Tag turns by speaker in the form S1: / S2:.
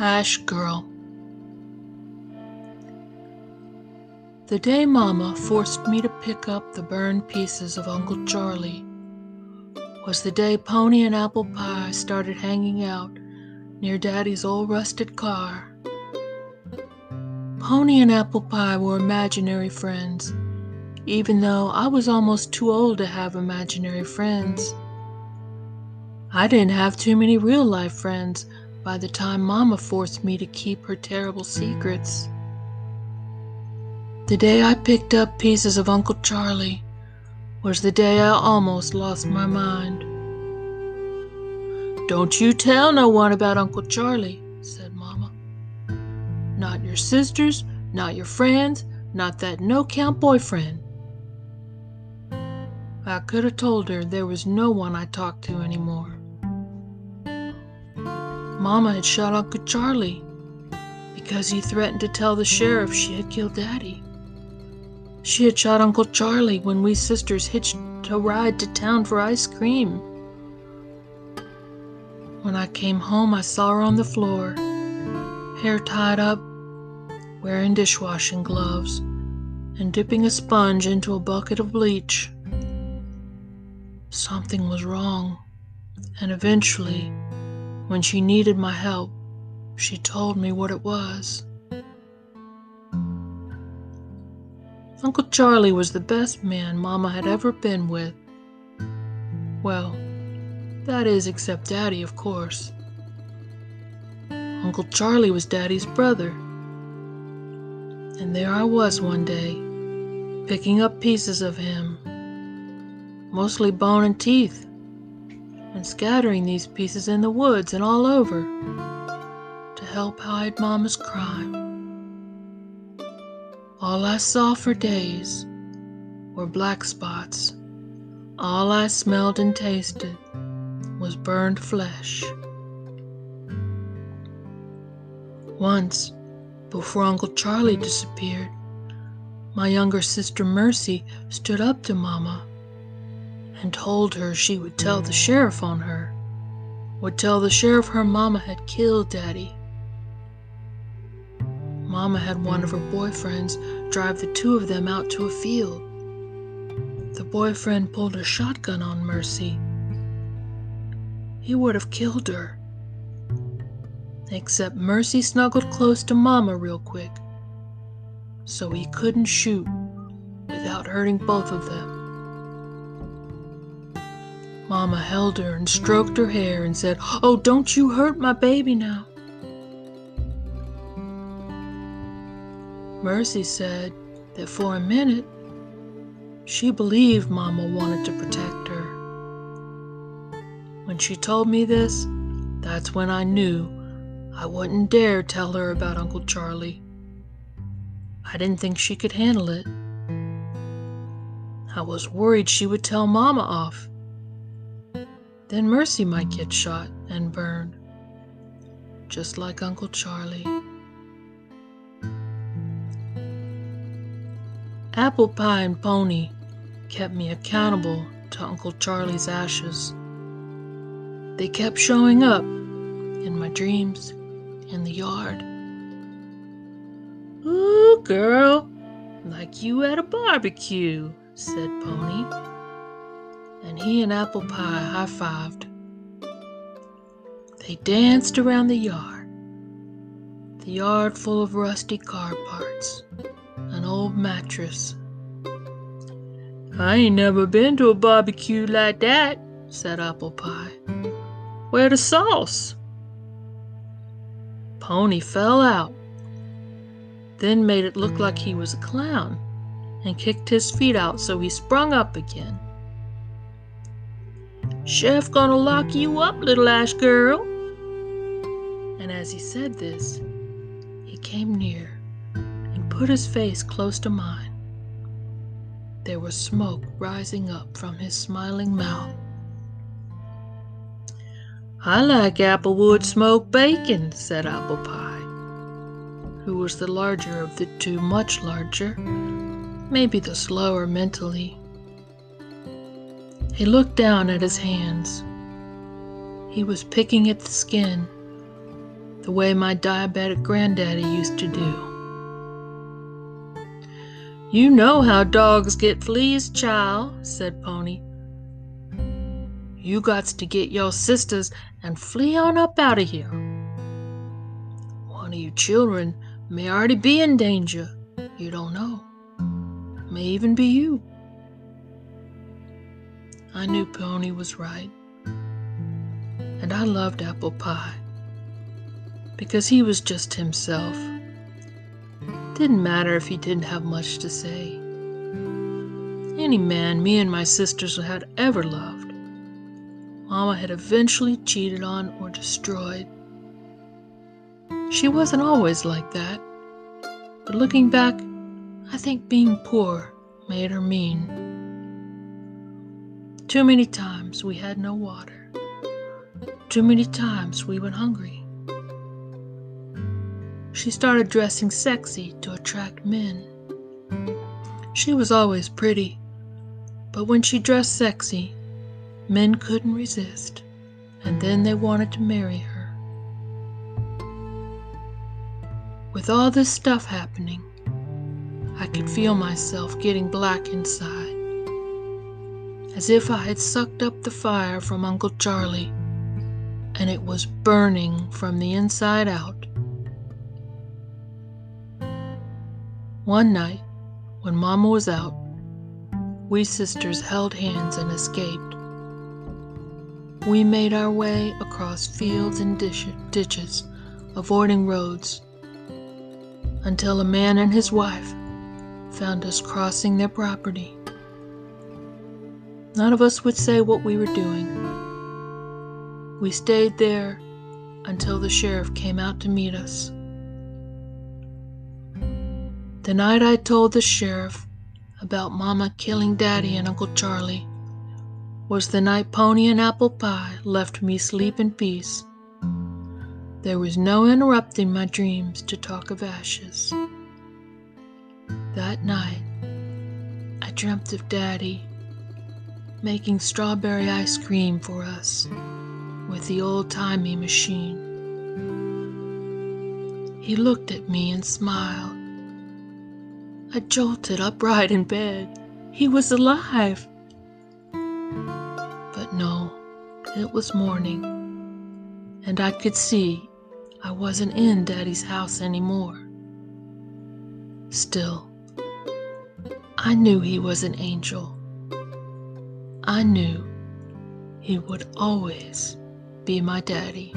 S1: Ash Girl. The day Mama forced me to pick up the burned pieces of Uncle Charlie was the day Pony and Apple Pie started hanging out near Daddy's old rusted car. Pony and Apple Pie were imaginary friends, even though I was almost too old to have imaginary friends. I didn't have too many real life friends by the time Mama forced me to keep her terrible secrets. The day I picked up pieces of Uncle Charlie was the day I almost lost my mind. Don't you tell no one about Uncle Charlie, said Mama. Not your sisters, not your friends, not that no count boyfriend. I could have told her there was no one I talked to anymore. Mama had shot Uncle Charlie because he threatened to tell the sheriff she had killed Daddy. She had shot Uncle Charlie when we sisters hitched a ride to town for ice cream. When I came home, I saw her on the floor, hair tied up, wearing dishwashing gloves, and dipping a sponge into a bucket of bleach. Something was wrong, and eventually, when she needed my help, she told me what it was. Uncle Charlie was the best man Mama had ever been with. Well, that is, except Daddy, of course. Uncle Charlie was Daddy's brother. And there I was one day, picking up pieces of him, mostly bone and teeth, and scattering these pieces in the woods and all over to help hide Mama's crime. All I saw for days were black spots. All I smelled and tasted was burned flesh. Once, before Uncle Charlie disappeared, my younger sister Mercy stood up to Mama and told her she would tell the sheriff on her, would tell the sheriff her mama had killed Daddy. Mama had one of her boyfriends drive the two of them out to a field. The boyfriend pulled a shotgun on Mercy. He would have killed her. Except Mercy snuggled close to Mama real quick, so he couldn't shoot without hurting both of them. Mama held her and stroked her hair and said, Oh, don't you hurt my baby now. Mercy said that for a minute she believed Mama wanted to protect her. When she told me this, that's when I knew I wouldn't dare tell her about Uncle Charlie. I didn't think she could handle it. I was worried she would tell Mama off. Then Mercy might get shot and burned, just like Uncle Charlie. Apple Pie and Pony kept me accountable to Uncle Charlie's ashes. They kept showing up in my dreams, in the yard. Ooh, girl, like you at a barbecue, said Pony. And he and Apple Pie high fived. They danced around the yard, the yard full of rusty car parts an old mattress. I ain't never been to a barbecue like that, said Apple Pie. Where the sauce? Pony fell out, then made it look like he was a clown, and kicked his feet out so he sprung up again. Chef gonna lock you up, little ash girl. And as he said this, he came near and put his face close to mine. There was smoke rising up from his smiling mouth. I like applewood smoked bacon, said Apple Pie, who was the larger of the two, much larger, maybe the slower mentally. He looked down at his hands. He was picking at the skin, the way my diabetic granddaddy used to do. You know how dogs get fleas, child, said Pony. You gots to get your sisters and flee on up out of here. One of you children may already be in danger. You don't know. May even be you. I knew Pony was right. And I loved apple pie because he was just himself. Didn't matter if he didn't have much to say. Any man me and my sisters had ever loved, Mama had eventually cheated on or destroyed. She wasn't always like that, but looking back, I think being poor made her mean. Too many times we had no water. Too many times we went hungry. She started dressing sexy to attract men. She was always pretty, but when she dressed sexy, men couldn't resist, and then they wanted to marry her. With all this stuff happening, I could feel myself getting black inside, as if I had sucked up the fire from Uncle Charlie and it was burning from the inside out. One night, when Mama was out, we sisters held hands and escaped. We made our way across fields and ditches, avoiding roads, until a man and his wife found us crossing their property. None of us would say what we were doing. We stayed there until the sheriff came out to meet us. The night I told the sheriff about Mama killing Daddy and Uncle Charlie was the night Pony and Apple Pie left me sleep in peace. There was no interrupting my dreams to talk of ashes. That night, I dreamt of Daddy making strawberry ice cream for us with the old timey machine. He looked at me and smiled. I jolted upright in bed. He was alive. But no, it was morning, and I could see I wasn't in Daddy's house anymore. Still, I knew he was an angel. I knew he would always be my daddy.